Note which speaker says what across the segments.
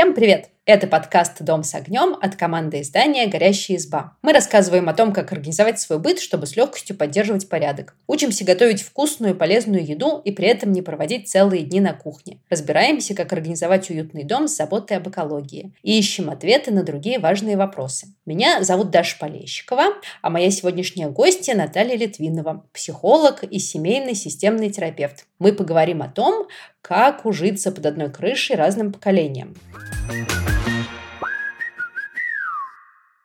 Speaker 1: Всем привет! Это подкаст «Дом с огнем» от команды издания «Горящая изба». Мы рассказываем о том, как организовать свой быт, чтобы с легкостью поддерживать порядок. Учимся готовить вкусную и полезную еду и при этом не проводить целые дни на кухне. Разбираемся, как организовать уютный дом с заботой об экологии. И ищем ответы на другие важные вопросы. Меня зовут Даша Полещикова, а моя сегодняшняя гостья Наталья Литвинова, психолог и семейный системный терапевт. Мы поговорим о том, как ужиться под одной крышей разным поколениям.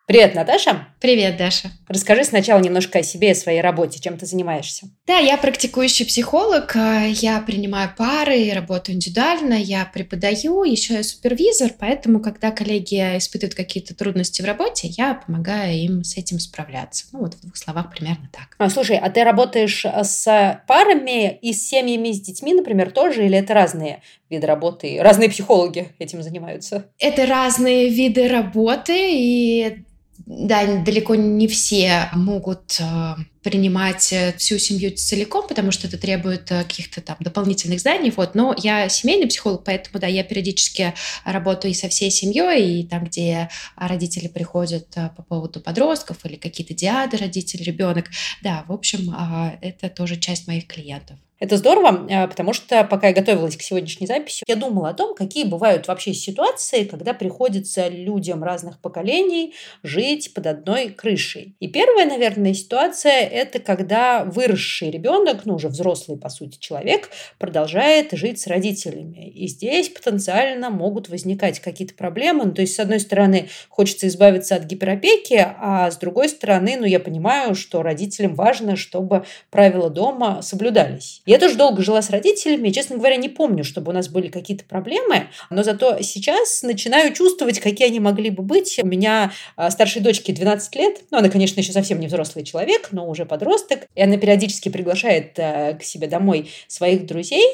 Speaker 1: Привет, Наташа.
Speaker 2: Привет, Даша.
Speaker 1: Расскажи сначала немножко о себе и своей работе. Чем ты занимаешься?
Speaker 2: Да, я практикующий психолог. А, я принимаю пары, работаю индивидуально, я преподаю, еще я супервизор, поэтому, когда коллеги испытывают какие-то трудности в работе, я помогаю им с этим справляться. Ну, вот в двух словах примерно так.
Speaker 1: А, слушай, а ты работаешь с парами и с семьями, с детьми, например, тоже, или это разные виды работы? Разные психологи этим занимаются?
Speaker 2: Это разные виды работы, и да, далеко не все могут э, принимать э, всю семью целиком, потому что это требует э, каких-то там дополнительных знаний. Вот. Но я семейный психолог, поэтому да, я периодически работаю и со всей семьей, и там, где родители приходят по поводу подростков или какие-то диады родитель, ребенок. Да, в общем, это тоже часть моих клиентов.
Speaker 1: Это здорово, а, потому что пока я готовилась к сегодняшней записи, я думала о том, какие бывают вообще ситуации, когда приходится людям разных поколений жить под одной крышей. И первая, наверное, ситуация – это когда выросший ребенок, ну уже взрослый, по сути, человек, продолжает жить с родителями. И здесь потенциально могут возникать какие-то проблемы. Ну, то есть, с одной стороны, хочется избавиться от гиперопеки, а с другой стороны, ну, я понимаю, что родителям важно, чтобы правила дома соблюдались. Я тоже долго жила с родителями, честно говоря, не помню, чтобы у нас были какие-то проблемы, но зато сейчас начинаю чувствовать, какие они могли бы быть. У меня а, старшей дочке 12 лет, ну, она, конечно, еще совсем не взрослый человек, но уже подросток, и она периодически приглашает а, к себе домой своих друзей.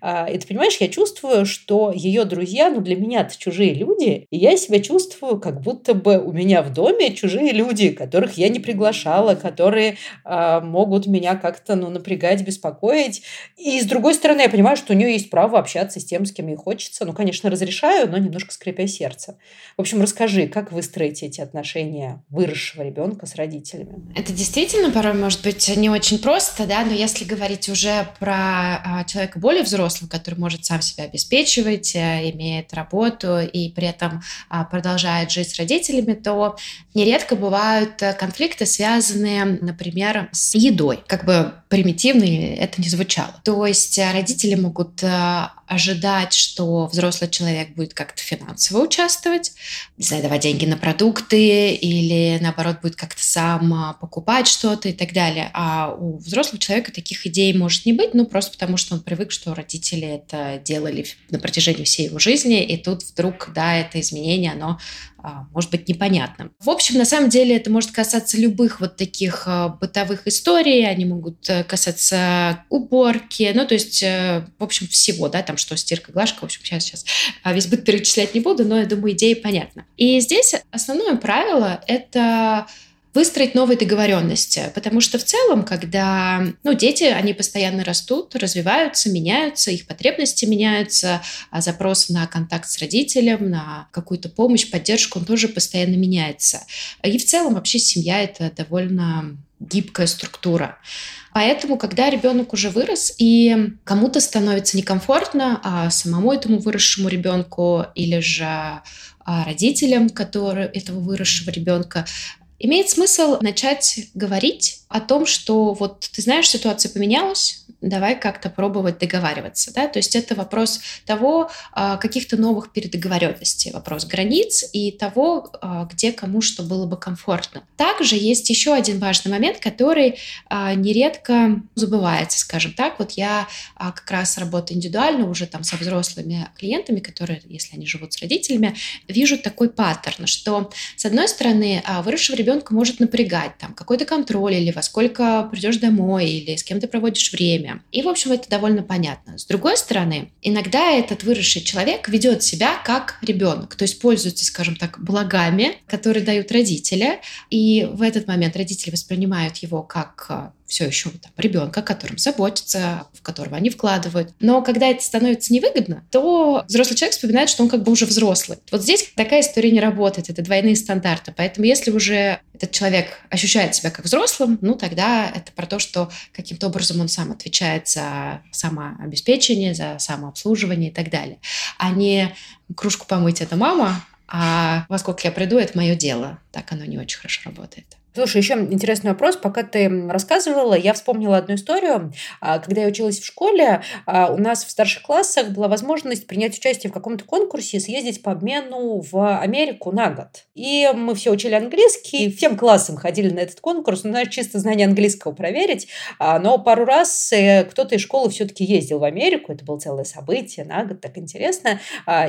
Speaker 1: А, и ты понимаешь, я чувствую, что ее друзья, ну, для меня это чужие люди, и я себя чувствую, как будто бы у меня в доме чужие люди, которых я не приглашала, которые могут меня как-то, ну, напрягать, беспокоить, говорить. И с другой стороны, я понимаю, что у нее есть право общаться с тем, с кем ей хочется. Ну, конечно, разрешаю, но немножко скрипя сердце. В общем, расскажи, как выстроить эти отношения выросшего ребенка с родителями?
Speaker 2: Это действительно порой может быть не очень просто, да, но если говорить уже про а, человека более взрослого, который может сам себя обеспечивать, а, имеет работу и при этом а, продолжает жить с родителями, то нередко бывают конфликты, связанные, например, с едой. Как бы примитивно это не звучало. То есть э, родители могут э, ожидать, что взрослый человек будет как-то финансово участвовать, давать деньги на продукты или, наоборот, будет как-то сам э, покупать что-то и так далее. А у взрослого человека таких идей может не быть, ну, просто потому что он привык, что родители это делали на протяжении всей его жизни, и тут вдруг, да, это изменение, оно а, может быть непонятным. В общем, на самом деле это может касаться любых вот таких а, бытовых историй, они могут э, касаться уборки, ну, то есть, э, в общем, всего, да, там, что стирка, глажка, в общем, сейчас, сейчас а, весь быт перечислять не буду, но я думаю, идея понятна. И здесь основное правило — это выстроить новые договоренности. Потому что в целом, когда ну, дети, они постоянно растут, развиваются, меняются, их потребности меняются, а запрос на контакт с родителем, на какую-то помощь, поддержку, он тоже постоянно меняется. И в целом вообще семья — это довольно гибкая структура. Поэтому, когда ребенок уже вырос и кому-то становится некомфортно, а самому этому выросшему ребенку или же а, родителям которые, этого выросшего ребенка Имеет смысл начать говорить о том, что вот ты знаешь, ситуация поменялась, давай как-то пробовать договариваться. Да? То есть это вопрос того, а, каких-то новых передоговоренностей, вопрос границ и того, а, где кому что было бы комфортно. Также есть еще один важный момент, который а, нередко забывается, скажем так. Вот я как раз работаю индивидуально уже там со взрослыми клиентами, которые, если они живут с родителями, вижу такой паттерн, что с одной стороны выросшего ребенка может напрягать там какой-то контроль или во сколько придешь домой или с кем ты проводишь время, и, в общем, это довольно понятно. С другой стороны, иногда этот выросший человек ведет себя как ребенок, то есть пользуется, скажем так, благами, которые дают родители, и в этот момент родители воспринимают его как все еще там, ребенка, о котором заботятся, в которого они вкладывают. Но когда это становится невыгодно, то взрослый человек вспоминает, что он как бы уже взрослый. Вот здесь такая история не работает, это двойные стандарты. Поэтому если уже этот человек ощущает себя как взрослым, ну тогда это про то, что каким-то образом он сам отвечает за самообеспечение, за самообслуживание и так далее. А не кружку помыть это мама, а во сколько я приду, это мое дело. Так оно не очень хорошо работает.
Speaker 1: Слушай, еще интересный вопрос. Пока ты рассказывала, я вспомнила одну историю. А, когда я училась в школе, а, у нас в старших классах была возможность принять участие в каком-то конкурсе съездить по обмену в Америку на год. И мы все учили английский, всем классом ходили на этот конкурс, ну, знаешь, чисто знание английского проверить. А, но пару раз э, кто-то из школы все-таки ездил в Америку. Это было целое событие на год, так интересно.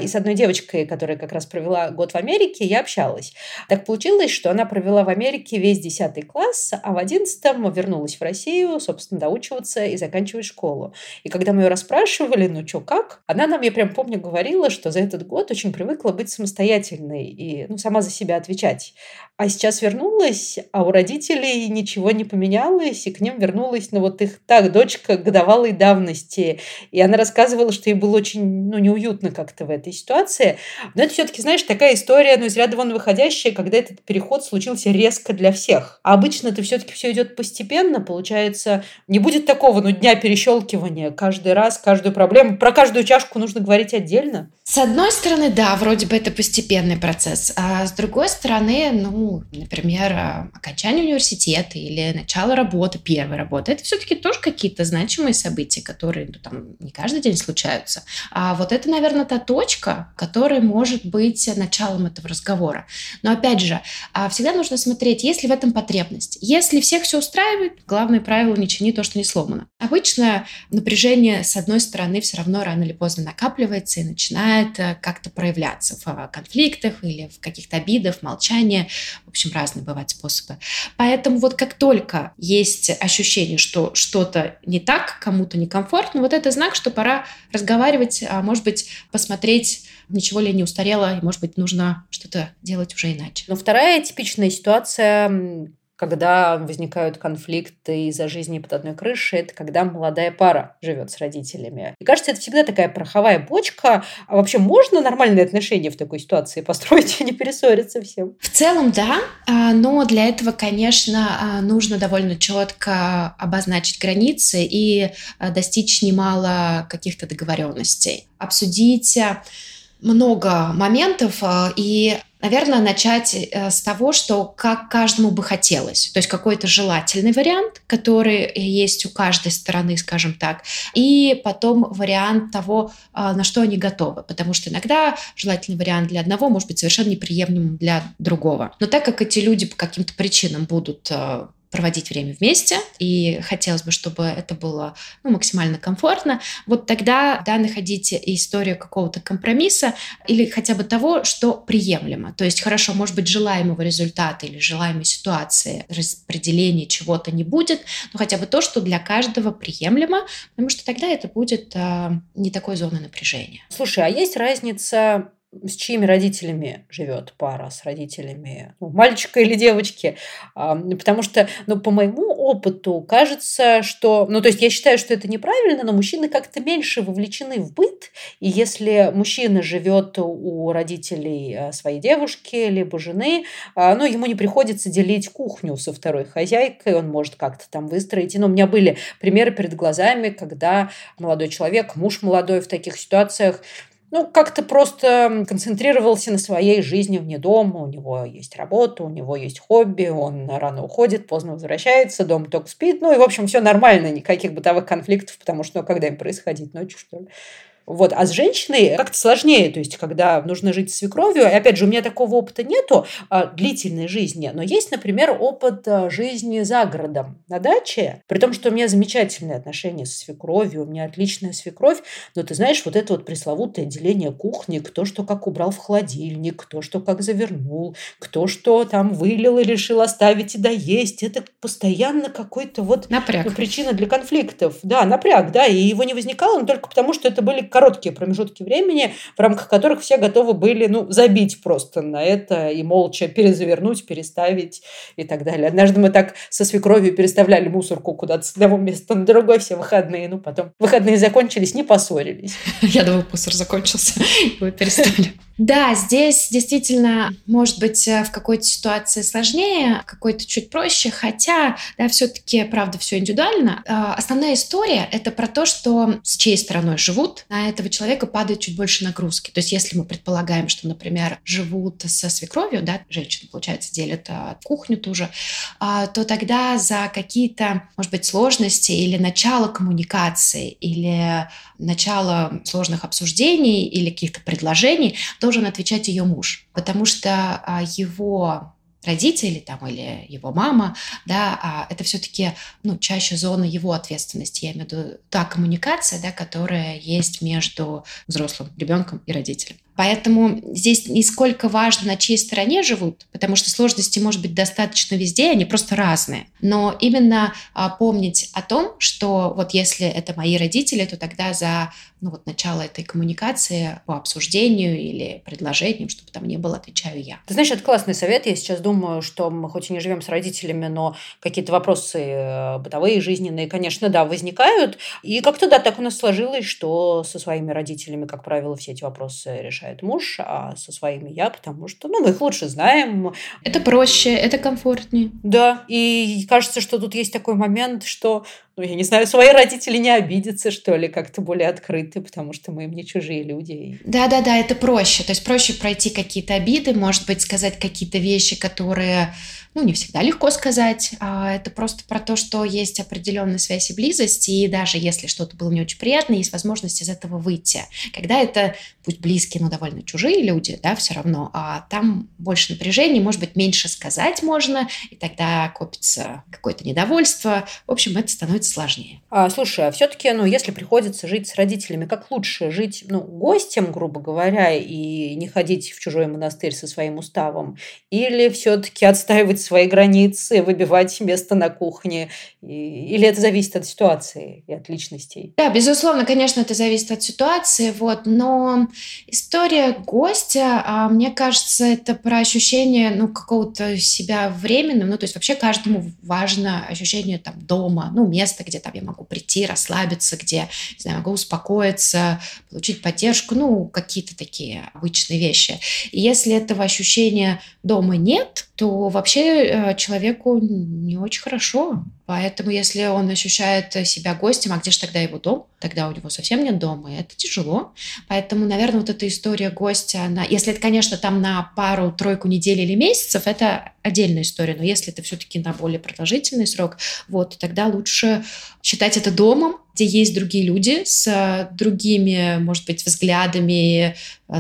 Speaker 1: И с одной девочкой, которая как раз провела год в Америке, я общалась. Так получилось, что она провела в Америке весь весь 10 класс, а в 11 вернулась в Россию, собственно, доучиваться и заканчивать школу. И когда мы ее расспрашивали, ну что, как, она нам, я прям помню, говорила, что за этот год очень привыкла быть самостоятельной и ну, сама за себя отвечать. А сейчас вернулась, а у родителей ничего не поменялось, и к ним вернулась, ну вот их так, дочка годовалой давности. И она рассказывала, что ей было очень ну, неуютно как-то в этой ситуации. Но это все-таки, знаешь, такая история, ну, из ряда вон выходящая, когда этот переход случился резко для всех. А обычно это все-таки все идет постепенно, получается, не будет такого, ну, дня перещелкивания каждый раз, каждую проблему. Про каждую чашку нужно говорить отдельно.
Speaker 2: С одной стороны, да, вроде бы это постепенный процесс, а с другой стороны, ну, например, а, окончание университета или начало работы, первой работы, это все-таки тоже какие-то значимые события, которые ну, там не каждый день случаются. А вот это, наверное, та точка, которая может быть началом этого разговора. Но опять же, а, всегда нужно смотреть, есть ли в этом потребность. Если всех все устраивает, главное правило не чини то, что не сломано. Обычно напряжение, с одной стороны, все равно рано или поздно накапливается и начинает э, как-то проявляться в э, конфликтах или в каких-то обидах, молчании. В общем, разные бывают способы. Поэтому вот как только есть ощущение, что что-то не так, кому-то некомфортно, вот это знак, что пора разговаривать, а может быть, посмотреть ничего ли не устарело, и, может быть, нужно что-то делать уже иначе.
Speaker 1: Но вторая типичная ситуация, когда возникают конфликты из-за жизни под одной крышей, это когда молодая пара живет с родителями. И кажется, это всегда такая пороховая бочка. А вообще можно нормальные отношения в такой ситуации построить и не перессориться всем?
Speaker 2: В целом, да. А, но для этого, конечно, а, нужно довольно четко обозначить границы и а, достичь немало каких-то договоренностей. Обсудить много моментов, и Наверное, начать э, с того, что как каждому бы хотелось. То есть какой-то желательный вариант, который есть у каждой стороны, скажем так, и потом вариант того, а, на что они готовы. Потому что иногда желательный вариант для одного может быть совершенно неприемлемым для другого. Но так как эти люди по каким-то причинам будут э, проводить время вместе, и хотелось бы, чтобы это было ну, максимально комфортно, вот тогда да, находить историю какого-то компромисса или хотя бы того, что приемлемо. То есть, хорошо, может быть, желаемого результата или желаемой ситуации распределения чего-то не будет, но хотя бы то, что для каждого приемлемо, потому что тогда это будет э, не такой зоной напряжения.
Speaker 1: Слушай, а есть разница с чьими родителями живет пара, с родителями ну, мальчика или девочки. Потому что, ну, по моему опыту, кажется, что... Ну, то есть я считаю, что это неправильно, но мужчины как-то меньше вовлечены в быт. И если мужчина живет у родителей а, своей девушки, либо жены, а, ну, ему не приходится делить кухню со второй хозяйкой, он может как-то там выстроить. И, ну, у меня были примеры перед глазами, когда молодой человек, муж молодой в таких ситуациях ну, как-то просто концентрировался на своей жизни вне дома. У него есть работа, у него есть хобби, он рано уходит, поздно возвращается, дом только спит. Ну, и, в общем, все нормально, никаких бытовых конфликтов, потому что, ну, когда им происходить, ночью, что ли. Вот. А с женщиной как-то сложнее, то есть когда нужно жить с свекровью. И опять же, у меня такого опыта нету а, длительной жизни, но есть, например, опыт а, жизни за городом на даче, при том, что у меня замечательные отношения с свекровью, у меня отличная свекровь, но ты знаешь, вот это вот пресловутое деление кухни, кто что как убрал в холодильник, кто что как завернул, кто что там вылил и решил оставить и доесть, это постоянно какой-то вот
Speaker 2: напряг.
Speaker 1: Причина для конфликтов. Да, напряг, да, и его не возникало, но только потому, что это были короткие промежутки времени, в рамках которых все готовы были, ну, забить просто на это и молча перезавернуть, переставить и так далее. Однажды мы так со свекровью переставляли мусорку куда-то с одного места на другое все выходные, ну, потом выходные закончились, не поссорились.
Speaker 2: Я думаю, мусор закончился, его переставили. Да, здесь действительно может быть э, в какой-то ситуации сложнее, какой-то чуть проще, хотя, да, все-таки, правда, все индивидуально. Э, основная история — это про то, что с чьей стороной живут, на этого человека падает чуть больше нагрузки. То есть если мы предполагаем, что, например, живут со свекровью, да, женщины, получается, делят э, кухню ту же, то тогда за какие-то, может быть, сложности или начало коммуникации, или начало сложных обсуждений или каких-то предложений должен отвечать ее муж, потому что а, его родители там или его мама, да, а это все-таки ну, чаще зона его ответственности. Я имею в виду та коммуникация, да, которая есть между взрослым ребенком и родителем. Поэтому здесь не сколько важно, на чьей стороне живут, потому что сложности может быть достаточно везде, они просто разные. Но именно а, помнить о том, что вот если это мои родители, то тогда за ну, вот начало этой коммуникации по обсуждению или предложениям, чтобы там не было, отвечаю я.
Speaker 1: Ты знаешь, это классный совет. Я сейчас думаю, что мы хоть и не живем с родителями, но какие-то вопросы э, бытовые, жизненные, конечно, да, возникают. И как-то, да, так у нас сложилось, что со своими родителями, как правило, все эти вопросы решают решает муж, а со своими я, потому что, ну, мы их лучше знаем.
Speaker 2: Это проще, это комфортнее.
Speaker 1: Да, и кажется, что тут есть такой момент, что, ну, я не знаю, свои родители не обидятся, что ли, как-то более открыты, потому что мы им не чужие люди.
Speaker 2: Да-да-да, это проще. То есть проще пройти какие-то обиды, может быть, сказать какие-то вещи, которые ну, не всегда легко сказать. А это просто про то, что есть определенная связь и близость, и даже если что-то было не очень приятно, есть возможность из этого выйти. Когда это, пусть близкие, но довольно чужие люди, да, все равно, а там больше напряжения, может быть, меньше сказать можно, и тогда копится какое-то недовольство. В общем, это становится сложнее.
Speaker 1: А, слушай, а все-таки, ну, если приходится жить с родителями, как лучше жить, ну, гостем, грубо говоря, и не ходить в чужой монастырь со своим уставом, или все-таки отстаивать свои границы, выбивать место на кухне? Или это зависит от ситуации и от личностей?
Speaker 2: Да, безусловно, конечно, это зависит от ситуации, вот, но история гостя, а, мне кажется, это про ощущение, ну, какого-то себя временным, ну, то есть вообще каждому важно ощущение там дома, ну, места, где там я могу прийти, расслабиться, где, не знаю, могу успокоиться, получить поддержку, ну, какие-то такие обычные вещи. И если этого ощущения дома нет, то вообще э, человеку не очень хорошо. Поэтому, если он ощущает себя гостем, а где же тогда его дом? Тогда у него совсем нет дома, и это тяжело. Поэтому, наверное, вот эта история гостя, она, если это, конечно, там на пару-тройку недель или месяцев, это отдельная история. Но если это все-таки на более продолжительный срок, вот, тогда лучше считать это домом, где есть другие люди с другими, может быть, взглядами,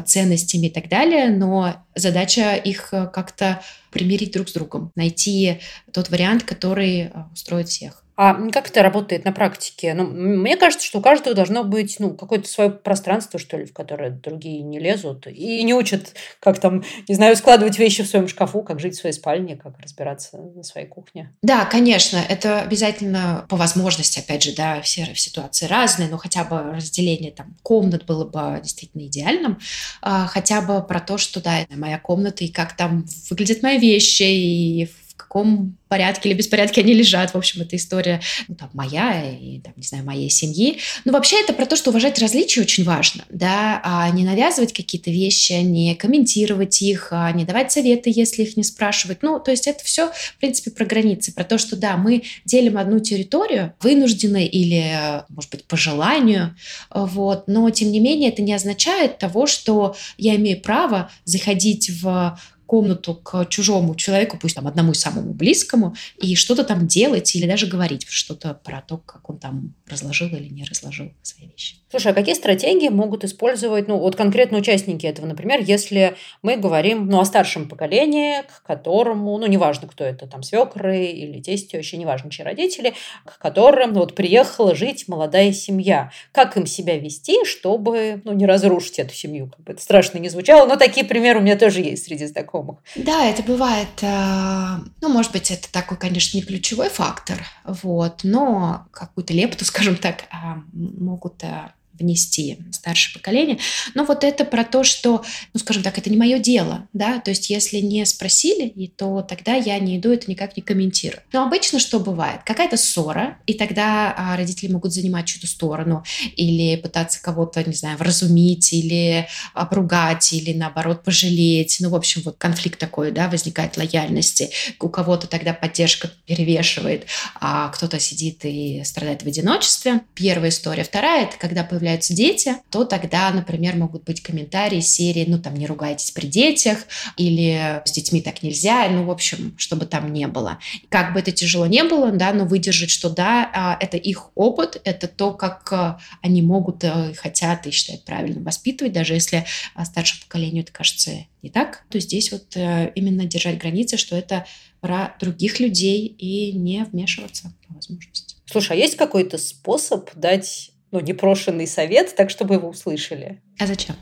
Speaker 2: ценностями и так далее, но задача их как-то примирить друг с другом, найти тот вариант, который устроит всех.
Speaker 1: А как это работает на практике? Ну, мне кажется, что у каждого должно быть ну, какое-то свое пространство, что ли, в которое другие не лезут и не учат, как там, не знаю, складывать вещи в своем шкафу, как жить в своей спальне, как разбираться на своей кухне.
Speaker 2: Да, конечно, это обязательно по возможности, опять же, да, все ситуации разные, но хотя бы разделение там комнат было бы действительно идеальным, а, хотя бы про то, что, да, моя комната и как там выглядят мои вещи, и каком порядке или беспорядке они лежат. В общем, это история ну, там, моя и, там, не знаю, моей семьи. Но вообще это про то, что уважать различия очень важно, да, а не навязывать какие-то вещи, не комментировать их, а не давать советы, если их не спрашивать. Ну, то есть это все, в принципе, про границы, про то, что, да, мы делим одну территорию, вынуждены или, может быть, по желанию, вот, но, тем не менее, это не означает того, что я имею право заходить в комнату к чужому человеку, пусть там одному самому близкому, и что-то там делать или даже говорить что-то про то, как он там разложил или не разложил свои вещи.
Speaker 1: Слушай, а какие стратегии могут использовать, ну, вот конкретно участники этого, например, если мы говорим, ну, о старшем поколении, к которому, ну, неважно, кто это, там, свекры или тести, вообще неважно, чьи родители, к которым, ну, вот, приехала жить молодая семья. Как им себя вести, чтобы, ну, не разрушить эту семью, как бы это страшно не звучало, но такие примеры у меня тоже есть среди знакомых.
Speaker 2: Да, это бывает, э, ну, может быть, это такой, конечно, не ключевой фактор, вот, но какую-то лепту, скажем так, э, могут э, внести старшее поколение. Но вот это про то, что, ну, скажем так, это не мое дело, да, то есть если не спросили, то тогда я не иду, это никак не комментирую. Но обычно что бывает? Какая-то ссора, и тогда а, родители могут занимать чью-то сторону или пытаться кого-то, не знаю, вразумить или обругать, или наоборот пожалеть. Ну, в общем, вот конфликт такой, да, возникает лояльности. У кого-то тогда поддержка перевешивает, а кто-то сидит и страдает в одиночестве. Первая история. Вторая, это когда появляются дети, то тогда, например, могут быть комментарии серии, ну, там, не ругайтесь при детях, или с детьми так нельзя, ну, в общем, чтобы там не было. Как бы это тяжело не было, да, но выдержать, что да, а, это их опыт, это то, как а, они могут, э, хотят и считают правильно воспитывать, даже если а, старшему поколению это кажется не так, то здесь вот э, именно держать границы, что это про других людей и не вмешиваться по возможности.
Speaker 1: Слушай, а есть какой-то способ дать ну, непрошенный совет, так, чтобы его услышали?
Speaker 2: А зачем?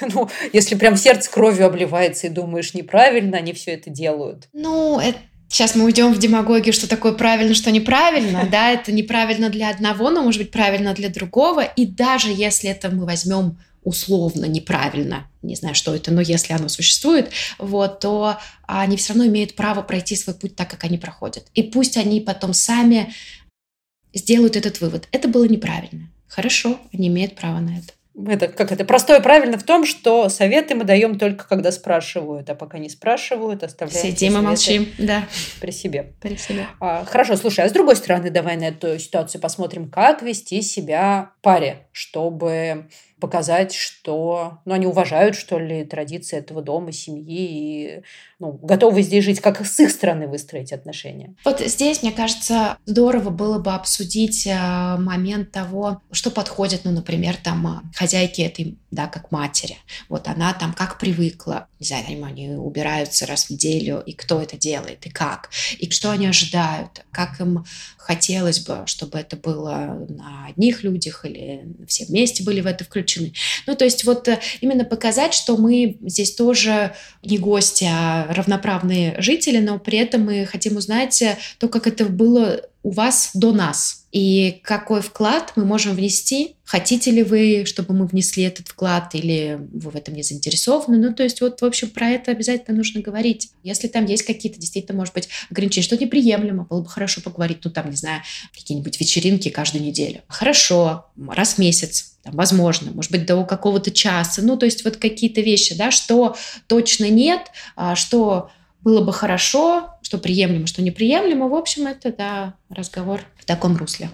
Speaker 1: Ну, если прям сердце кровью обливается и думаешь, неправильно они все это делают.
Speaker 2: Ну, это Сейчас мы уйдем в демагогию, что такое правильно, что неправильно. Да, это неправильно для одного, но может быть правильно для другого. И даже если это мы возьмем условно неправильно, не знаю, что это, но если оно существует, вот, то они все равно имеют право пройти свой путь так, как они проходят. И пусть они потом сами сделают этот вывод. Это было неправильно. Хорошо, они имеют право на это
Speaker 1: это как это простое правильно в том, что советы мы даем только когда спрашивают, а пока не спрашивают, оставляем.
Speaker 2: Сидим и молчим, да.
Speaker 1: При себе.
Speaker 2: При себе.
Speaker 1: А, хорошо, слушай, а с другой стороны, давай на эту ситуацию посмотрим, как вести себя паре, чтобы показать, что ну, они уважают, что ли, традиции этого дома, семьи, и ну, готовы здесь жить, как с их стороны выстроить отношения.
Speaker 2: Вот здесь, мне кажется, здорово было бы обсудить э, момент того, что подходит, ну, например, там, э, хозяйке этой, да, как матери. Вот она там как привыкла, не знаю, они убираются раз в неделю, и кто это делает, и как, и что они ожидают, как им хотелось бы, чтобы это было на одних людях или все вместе были в это включены. Ну, то есть вот э, именно показать, что мы здесь тоже не гости, а равноправные жители, но при этом мы хотим узнать э, то, как это было у вас до нас. И какой вклад мы можем внести? Хотите ли вы, чтобы мы внесли этот вклад, или вы в этом не заинтересованы? Ну, то есть вот, в общем, про это обязательно нужно говорить. Если там есть какие-то действительно, может быть, ограничения, что неприемлемо, было бы хорошо поговорить, ну, там, не знаю, какие-нибудь вечеринки каждую неделю. Хорошо, раз в месяц, там, возможно, может быть, до какого-то часа. Ну, то есть вот какие-то вещи, да, что точно нет, а что было бы хорошо, что приемлемо, что неприемлемо. В общем, это, да, разговор в таком русле.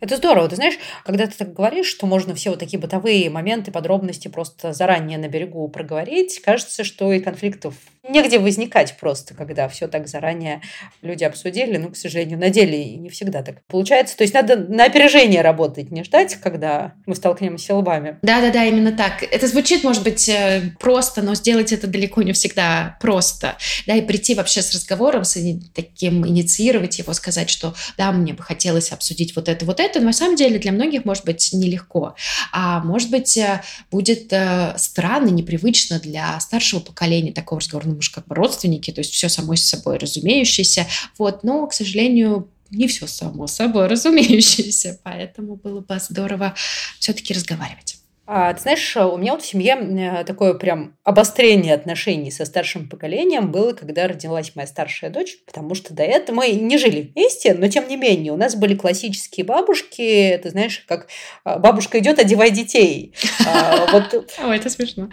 Speaker 1: Это здорово. Ты знаешь, когда ты так говоришь, что можно все вот такие бытовые моменты, подробности просто заранее на берегу проговорить, кажется, что и конфликтов негде возникать просто, когда все так заранее люди обсудили. Ну, к сожалению, на деле не всегда так получается. То есть надо на опережение работать, не ждать, когда мы столкнемся лбами.
Speaker 2: Да-да-да, именно так. Это звучит, может быть, э, просто, но сделать это далеко не всегда просто. Да, и прийти вообще с разговором, с таким, инициировать его, сказать, что да, мне бы хотелось обсудить вот это, вот это, но на самом деле для многих может быть нелегко. А может быть, э, будет э, странно, непривычно для старшего поколения такого разговора, ну, мы же как бы родственники, то есть все само собой разумеющееся. Вот, но, к сожалению, не все само собой разумеющееся, поэтому было бы здорово все-таки разговаривать.
Speaker 1: А, ты знаешь, у меня вот в семье э, такое прям обострение отношений со старшим поколением было, когда родилась моя старшая дочь, потому что до этого мы не жили вместе, но тем не менее у нас были классические бабушки, ты знаешь, как а, бабушка идет, одевай детей.
Speaker 2: А, вот. Ой, это смешно.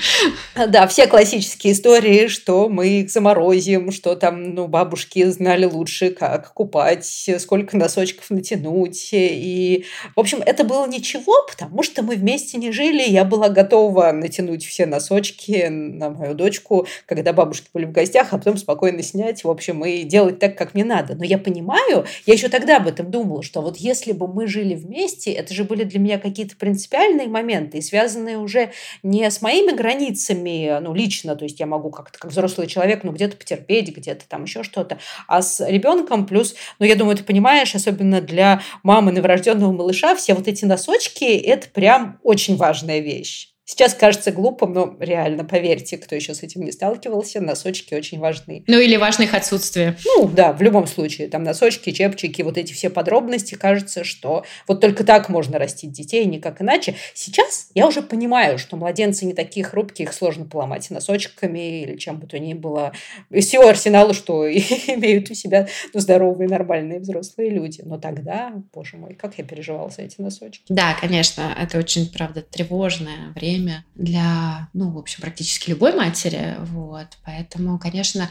Speaker 1: Да, все классические истории, что мы их заморозим, что там, ну, бабушки знали лучше, как купать, сколько носочков натянуть. И, в общем, это было ничего, потому что мы вместе не жили, родителей. Я была готова натянуть все носочки на мою дочку, когда бабушки были в гостях, а потом спокойно снять, в общем, и делать так, как мне надо. Но я понимаю, я еще тогда об этом думала, что вот если бы мы жили вместе, это же были для меня какие-то принципиальные моменты, связанные уже не с моими границами, ну, лично, то есть я могу как-то, как взрослый человек, ну, где-то потерпеть, где-то там еще что-то, а с ребенком плюс, ну, я думаю, ты понимаешь, особенно для мамы новорожденного малыша, все вот эти носочки, это прям очень важная вещь. Сейчас кажется глупым, но реально, поверьте, кто еще с этим не сталкивался, носочки очень важны.
Speaker 2: Ну или важно их отсутствие.
Speaker 1: Ну да, в любом случае, там носочки, чепчики, вот эти все подробности, кажется, что вот только так можно растить детей, никак иначе. Сейчас я уже понимаю, что младенцы не такие хрупкие, их сложно поломать носочками или чем бы то ни было. Из всего арсенала, что имеют у себя ну, здоровые, нормальные взрослые люди. Но тогда, боже мой, как я переживала за эти носочки.
Speaker 2: Да, конечно, это очень, правда, тревожное время время для, ну, в общем, практически любой матери. Вот. Поэтому, конечно,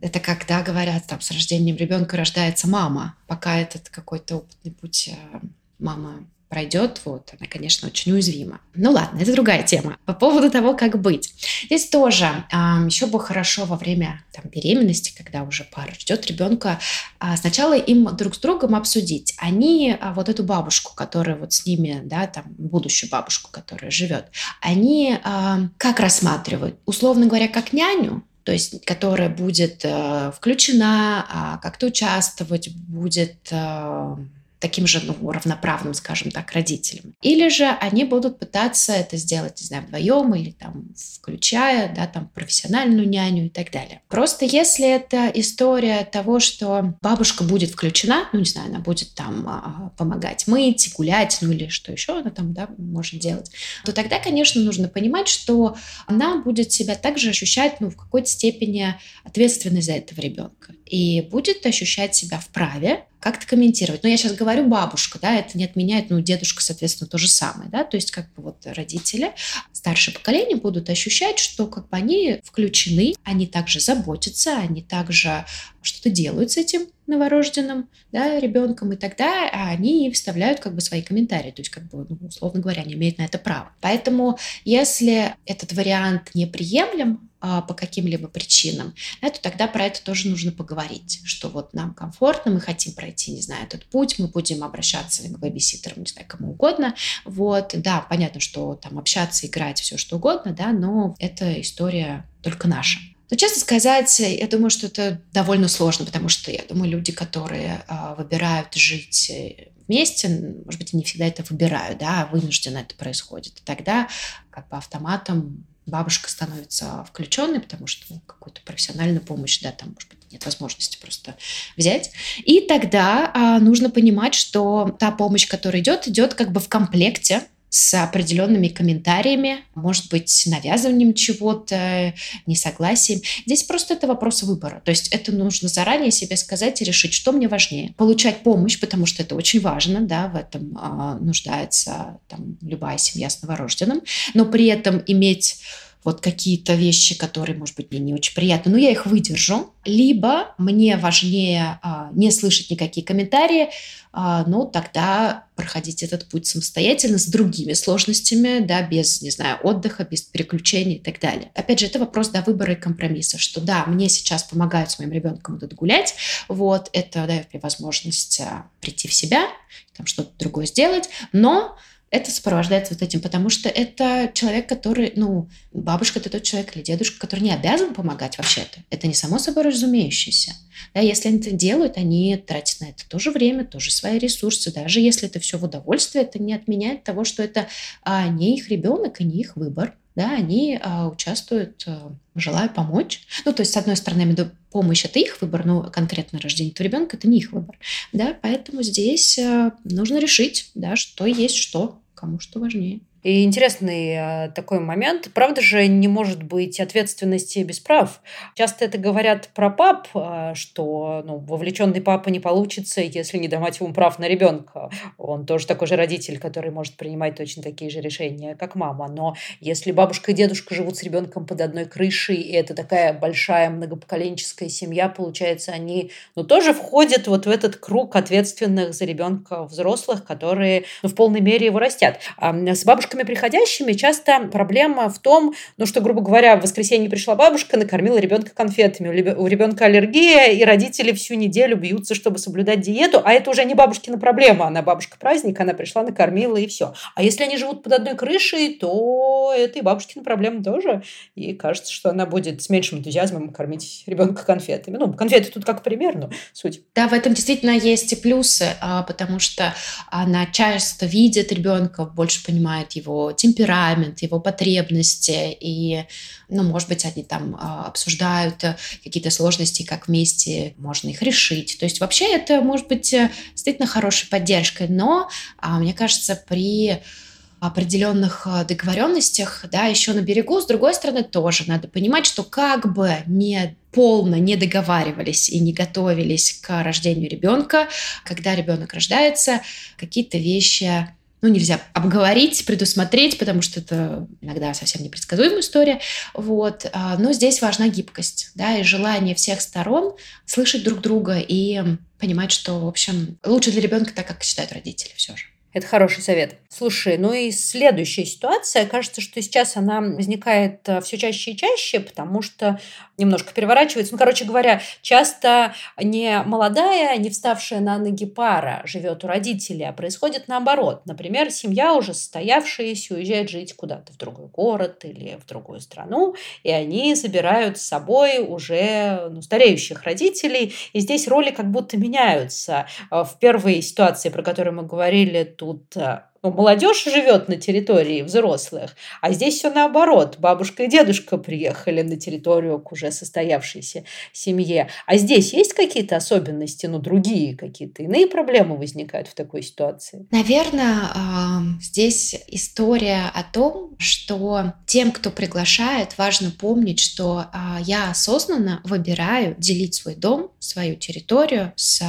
Speaker 2: это когда говорят, там, с рождением ребенка рождается мама. Пока этот какой-то опытный путь э, мама пройдет, вот, она, конечно, очень уязвима. Ну ладно, это другая тема. По поводу того, как быть. Здесь тоже э, еще бы хорошо во время там, беременности, когда уже пара ждет ребенка, э, сначала им друг с другом обсудить. Они э, вот эту бабушку, которая вот с ними, да, там, будущую бабушку, которая живет, они э, как рассматривают? Условно говоря, как няню, то есть которая будет э, включена, э, как-то участвовать, будет э, таким же ну, равноправным, скажем так, родителям. Или же они будут пытаться это сделать, не знаю, вдвоем или там включая, да, там профессиональную няню и так далее. Просто если это история того, что бабушка будет включена, ну, не знаю, она будет там а, помогать мыть, гулять, ну или что еще она там, да, может делать, то тогда, конечно, нужно понимать, что она будет себя также ощущать, ну, в какой-то степени ответственность за этого ребенка и будет ощущать себя вправе как-то комментировать. Но я сейчас говорю бабушка, да, это не отменяет, ну, дедушка, соответственно, то же самое, да, то есть как бы вот родители, старшее поколение будут ощущать, что как бы они включены, они также заботятся, они также что-то делают с этим новорожденным да, ребенком, и тогда они вставляют как бы свои комментарии, то есть как бы, ну, условно говоря, они имеют на это право. Поэтому если этот вариант неприемлем, а, по каким-либо причинам, да, то тогда про это тоже нужно поговорить, что вот нам комфортно, мы хотим пройти, не знаю, этот путь, мы будем обращаться к бэбиситерам, не знаю, кому угодно. Вот, да, понятно, что там общаться, играть, все что угодно, да, но это история только наша. Но, честно сказать, я думаю, что это довольно сложно, потому что, я думаю, люди, которые э, выбирают жить э, вместе, может быть, не всегда это выбирают, да, а вынужденно это происходит. И тогда как бы автоматом бабушка становится включенной, потому что ну, какую-то профессиональную помощь, да, там, может быть, нет возможности просто взять. И тогда а, нужно понимать, что та помощь, которая идет, идет как бы в комплекте с определенными комментариями, может быть, навязыванием чего-то, несогласием. Здесь просто это вопрос выбора. То есть это нужно заранее себе сказать и решить, что мне важнее. Получать помощь, потому что это очень важно, да, в этом а, нуждается там, любая семья с новорожденным, но при этом иметь вот какие-то вещи, которые, может быть, мне не очень приятны, но я их выдержу. Либо мне важнее а, не слышать никакие комментарии, а, ну, тогда проходить этот путь самостоятельно с другими сложностями, да, без, не знаю, отдыха, без переключений и так далее. Опять же, это вопрос, да, выбора и компромисса, что, да, мне сейчас помогают с моим ребенком тут гулять, вот, это дает мне возможность а, прийти в себя, там что-то другое сделать, но это сопровождается вот этим, потому что это человек, который, ну, бабушка это тот человек или дедушка, который не обязан помогать вообще-то. Это не само собой разумеющееся. Да, если они это делают, они тратят на это тоже время, тоже свои ресурсы. Даже если это все в удовольствие, это не отменяет того, что это а, не их ребенок и не их выбор. Да, они а, участвуют, а, желая помочь. Ну, то есть, с одной стороны, я помощь – это их выбор, но конкретно рождение этого ребенка – это не их выбор. Да, поэтому здесь а, нужно решить, да, что есть что кому что важнее.
Speaker 1: И интересный э, такой момент. Правда же не может быть ответственности без прав. Часто это говорят про пап, э, что ну, вовлеченный папа не получится, если не давать ему прав на ребенка. Он тоже такой же родитель, который может принимать точно такие же решения, как мама. Но если бабушка и дедушка живут с ребенком под одной крышей, и это такая большая многопоколенческая семья, получается, они ну, тоже входят вот в этот круг ответственных за ребенка взрослых, которые ну, в полной мере его растят. А с бабушкой бабушками приходящими часто проблема в том, ну, что, грубо говоря, в воскресенье пришла бабушка, накормила ребенка конфетами. У ребенка аллергия, и родители всю неделю бьются, чтобы соблюдать диету, а это уже не бабушкина проблема, она бабушка праздник, она пришла, накормила и все. А если они живут под одной крышей, то это и бабушкина проблема тоже. И кажется, что она будет с меньшим энтузиазмом кормить ребенка конфетами. Ну, конфеты тут как пример, но суть.
Speaker 2: Да, в этом действительно есть и плюсы, а, потому что она часто видит ребенка, больше понимает его его темперамент, его потребности, и, ну, может быть, они там а, обсуждают какие-то сложности, как вместе можно их решить. То есть вообще это может быть э, действительно хорошей поддержкой, но, а, мне кажется, при определенных э, договоренностях, да, еще на берегу. С другой стороны, тоже надо понимать, что как бы не полно не договаривались и не готовились к рождению ребенка, когда ребенок рождается, какие-то вещи ну, нельзя обговорить, предусмотреть, потому что это иногда совсем непредсказуемая история. Вот. А, но здесь важна гибкость, да, и желание всех сторон слышать друг друга и понимать, что, в общем, лучше для ребенка так, как считают родители все же.
Speaker 1: Это хороший совет. Слушай, ну и следующая ситуация, кажется, что сейчас она возникает э, все чаще и чаще, потому что немножко переворачивается. Ну, короче говоря, часто не молодая, не вставшая на ноги пара живет у родителей, а происходит наоборот. Например, семья уже состоявшаяся уезжает жить куда-то в другой город или в другую страну, и они забирают с собой уже ну, стареющих родителей, и здесь роли как будто меняются. Э, в первой ситуации, про которую мы говорили, тут э, ну, молодежь живет на территории взрослых, а здесь все наоборот. Бабушка и дедушка приехали на территорию к уже состоявшейся семье. А здесь есть какие-то особенности, ну, другие какие-то иные проблемы возникают в такой ситуации?
Speaker 2: Наверное, здесь история о том, что тем, кто приглашает, важно помнить, что а, я осознанно выбираю делить свой дом, свою территорию с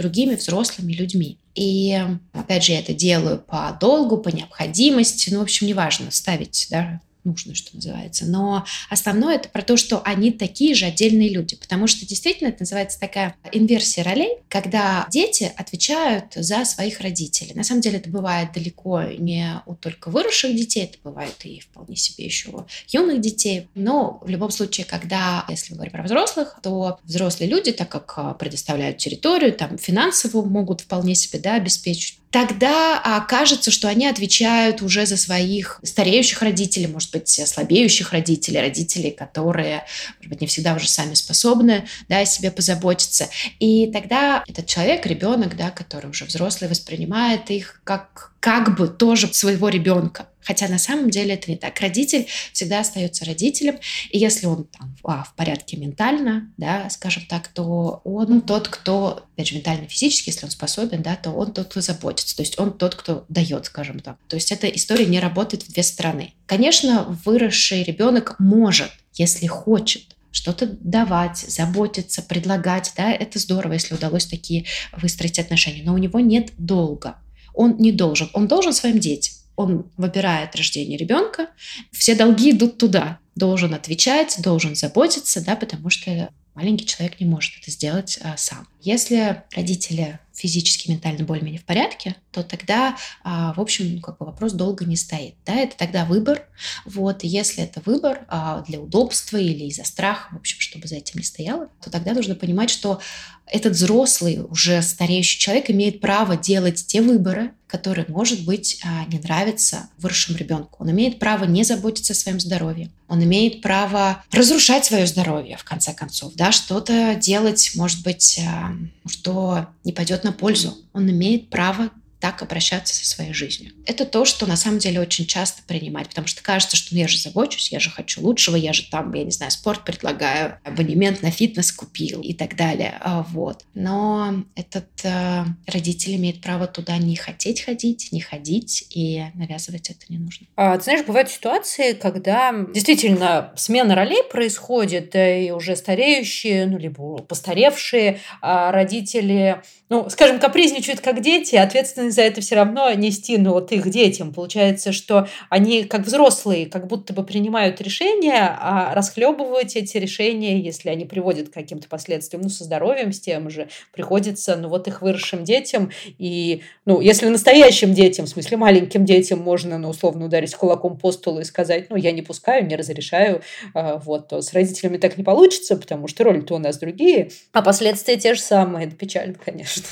Speaker 2: другими взрослыми людьми. И, опять же, я это делаю по долгу, по необходимости. Ну, в общем, неважно ставить да, нужно, что называется. Но основное это про то, что они такие же отдельные люди, потому что действительно это называется такая инверсия ролей, когда дети отвечают за своих родителей. На самом деле это бывает далеко не у только выросших детей, это бывает и вполне себе еще юных детей. Но в любом случае, когда, если мы говорим про взрослых, то взрослые люди, так как предоставляют территорию, там финансово могут вполне себе да, обеспечить тогда а, кажется, что они отвечают уже за своих стареющих родителей, может быть, слабеющих родителей, родителей, которые, может быть, не всегда уже сами способны да, о себе позаботиться. И тогда этот человек, ребенок, да, который уже взрослый, воспринимает их как, как бы тоже своего ребенка. Хотя на самом деле это не так. Родитель всегда остается родителем, и если он там, а, в порядке ментально, да, скажем так, то он тот, кто, опять же, ментально-физически, если он способен, да, то он тот, кто заботится, то есть он тот, кто дает, скажем так. То есть эта история не работает в две стороны. Конечно, выросший ребенок может, если хочет, что-то давать, заботиться, предлагать, да, это здорово, если удалось такие выстроить отношения, но у него нет долга. Он не должен, он должен своим детям он выбирает рождение ребенка, все долги идут туда. Должен отвечать, должен заботиться, да, потому что маленький человек не может это сделать а, сам. Если родители физически, ментально более-менее в порядке, то тогда, а, в общем, как бы вопрос долго не стоит. Да, это тогда выбор. Вот, и если это выбор а, для удобства или из-за страха, в общем, чтобы за этим не стояло, то тогда нужно понимать, что этот взрослый, уже стареющий человек имеет право делать те выборы, которые, может быть, а, не нравятся выросшему ребенку. Он имеет право не заботиться о своем здоровье. Он имеет право разрушать свое здоровье, в конце концов, да, что-то делать, может быть, а, что не пойдет на пользу. Он имеет право так обращаться со своей жизнью. Это то, что на самом деле очень часто принимать, потому что кажется, что ну, я же забочусь, я же хочу лучшего, я же там, я не знаю, спорт предлагаю, абонемент на фитнес купил и так далее. А, вот. Но этот э, родитель имеет право туда не хотеть ходить, не ходить, и навязывать это не нужно.
Speaker 1: А, ты знаешь, бывают ситуации, когда действительно смена ролей происходит, и уже стареющие, ну, либо постаревшие а родители, ну, скажем, капризничают как дети, ответственность ответственность за это все равно нести, ну, вот их детям. Получается, что они, как взрослые, как будто бы принимают решения, а расхлебывать эти решения, если они приводят к каким-то последствиям, ну, со здоровьем, с тем же, приходится, ну, вот их выросшим детям. И, ну, если настоящим детям, в смысле маленьким детям, можно, ну, условно ударить кулаком по столу и сказать, ну, я не пускаю, не разрешаю, а, вот, то с родителями так не получится, потому что роли-то у нас другие, а последствия те же самые. Это печально, конечно.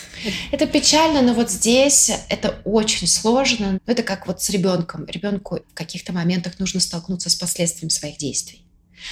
Speaker 2: Это печально, но вот здесь это очень сложно. Ну, это как вот с ребенком. Ребенку в каких-то моментах нужно столкнуться с последствием своих действий.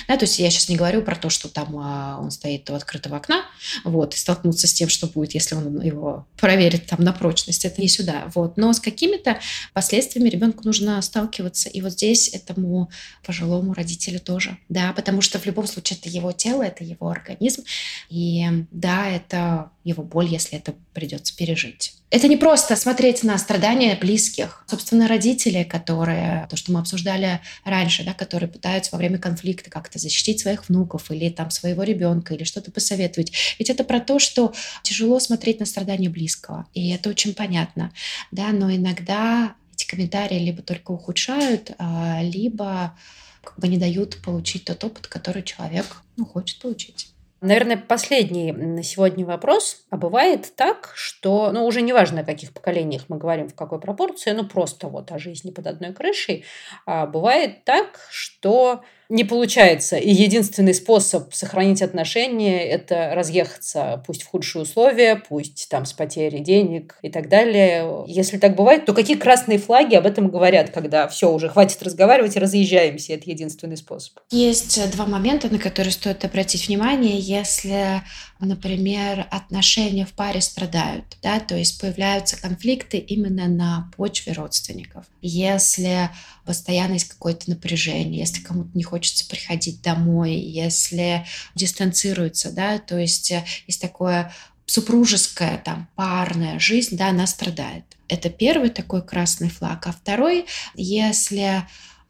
Speaker 2: Да, то есть я сейчас не говорю про то, что там а, он стоит у открытого окна, вот, и столкнуться с тем, что будет, если он его проверит там на прочность, это не сюда, вот. Но с какими-то последствиями ребенку нужно сталкиваться, и вот здесь этому пожилому родителю тоже, да, потому что в любом случае это его тело, это его организм, и да, это его боль, если это придется пережить. Это не просто смотреть на страдания близких. Собственно, родители, которые, то, что мы обсуждали раньше, да, которые пытаются во время конфликта как-то защитить своих внуков или там своего ребенка, или что-то посоветовать. Ведь это про то, что тяжело смотреть на страдания близкого. И это очень понятно. Да, но иногда эти комментарии либо только ухудшают, а, либо как бы не дают получить тот опыт, который человек ну, хочет получить.
Speaker 1: Наверное, последний на сегодня вопрос. А бывает так, что, ну, уже неважно, о каких поколениях мы говорим, в какой пропорции, ну, просто вот о жизни под одной крышей, а бывает так, что не получается. И единственный способ сохранить отношения – это разъехаться, пусть в худшие условия, пусть там с потерей денег и так далее. Если так бывает, то какие красные флаги об этом говорят, когда все, уже хватит разговаривать разъезжаемся? Это единственный способ.
Speaker 2: Есть э, два момента, на которые стоит обратить внимание. Если например, отношения в паре страдают, да, то есть появляются конфликты именно на почве родственников. Если постоянно есть какое-то напряжение, если кому-то не хочется приходить домой, если дистанцируются, да, то есть э, есть такое супружеская, там, парная жизнь, да, она страдает. Это первый такой красный флаг. А второй, если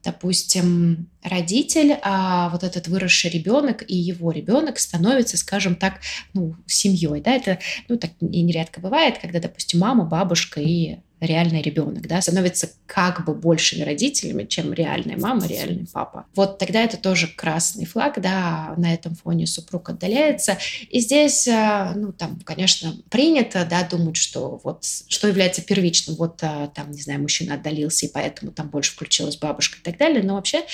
Speaker 2: допустим, родитель, а вот этот выросший ребенок и его ребенок становятся, скажем так, ну, семьей, да, это, ну, так нередко бывает, когда, допустим, мама, бабушка и реальный ребенок, да, становится как бы большими родителями, чем реальная мама, реальный папа. Вот тогда это тоже красный флаг, да, на этом фоне супруг отдаляется. И здесь, э, ну, там, конечно, принято, да, думать, что вот, что является первичным, вот э, там, не знаю, мужчина отдалился, и поэтому там больше включилась бабушка и так далее, но вообще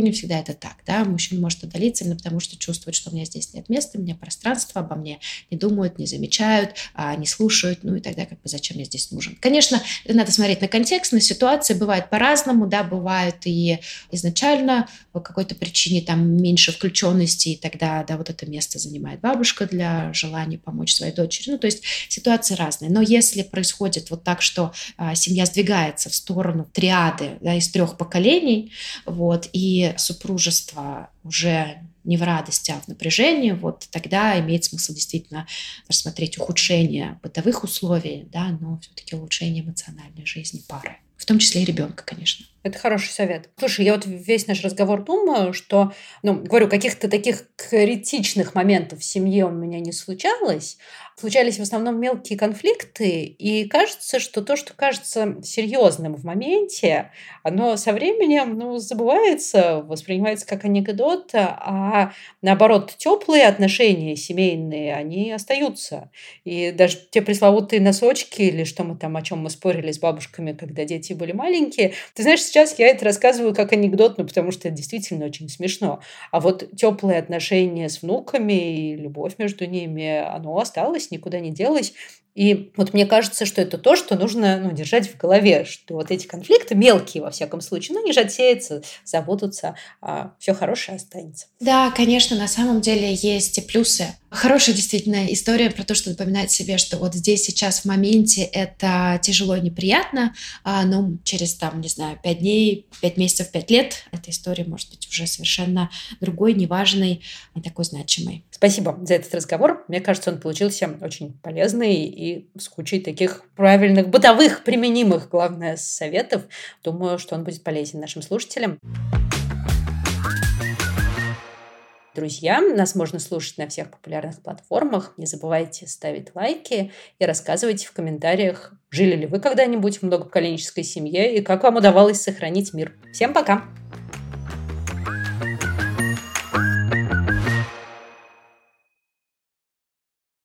Speaker 2: далеко не всегда это так, да, мужчина может отдалиться именно потому, что чувствует, что у меня здесь нет места, у меня пространство, обо мне не думают, не замечают, а, не слушают, ну и тогда как бы зачем я здесь нужен. Конечно, надо смотреть на контекст, на ситуации. Бывает по-разному, да, бывает и изначально по какой-то причине там меньше включенности, и тогда, да, вот это место занимает бабушка для желания помочь своей дочери. Ну, то есть ситуации разные. Но если происходит вот так, что а, семья сдвигается в сторону триады да, из трех поколений, вот, и супружество уже не в радости, а в напряжении, вот тогда имеет смысл действительно рассмотреть ухудшение бытовых условий, да, но все-таки улучшение эмоциональной жизни пары, в том числе и ребенка, конечно.
Speaker 1: Это хороший совет. Слушай, я вот весь наш разговор думаю, что, ну, говорю, каких-то таких критичных моментов в семье у меня не случалось. Случались в основном мелкие конфликты, и кажется, что то, что кажется серьезным в моменте, оно со временем, ну, забывается, воспринимается как анекдот, а наоборот, теплые отношения семейные, они остаются. И даже те пресловутые носочки, или что мы там, о чем мы спорили с бабушками, когда дети были маленькие, ты знаешь, сейчас я это рассказываю как анекдот, ну, потому что это действительно очень смешно. А вот теплые отношения с внуками и любовь между ними, оно осталось, никуда не делось. И вот мне кажется, что это то, что нужно ну, держать в голове, что вот эти конфликты мелкие, во всяком случае, ну, они же отсеются, забудутся, а все хорошее останется.
Speaker 2: Да, конечно, на самом деле есть и плюсы. Хорошая действительно история про то, что напоминать себе, что вот здесь сейчас в моменте это тяжело и неприятно, а, но через там, не знаю, пять дней, пять месяцев, пять лет эта история может быть уже совершенно другой, неважной, не такой значимой.
Speaker 1: Спасибо за этот разговор. Мне кажется, он получился очень полезный и с кучей таких правильных, бытовых, применимых, главное, советов. Думаю, что он будет полезен нашим слушателям. Друзья, нас можно слушать на всех популярных платформах. Не забывайте ставить лайки и рассказывайте в комментариях, жили ли вы когда-нибудь в многопоколенческой семье и как вам удавалось сохранить мир. Всем пока!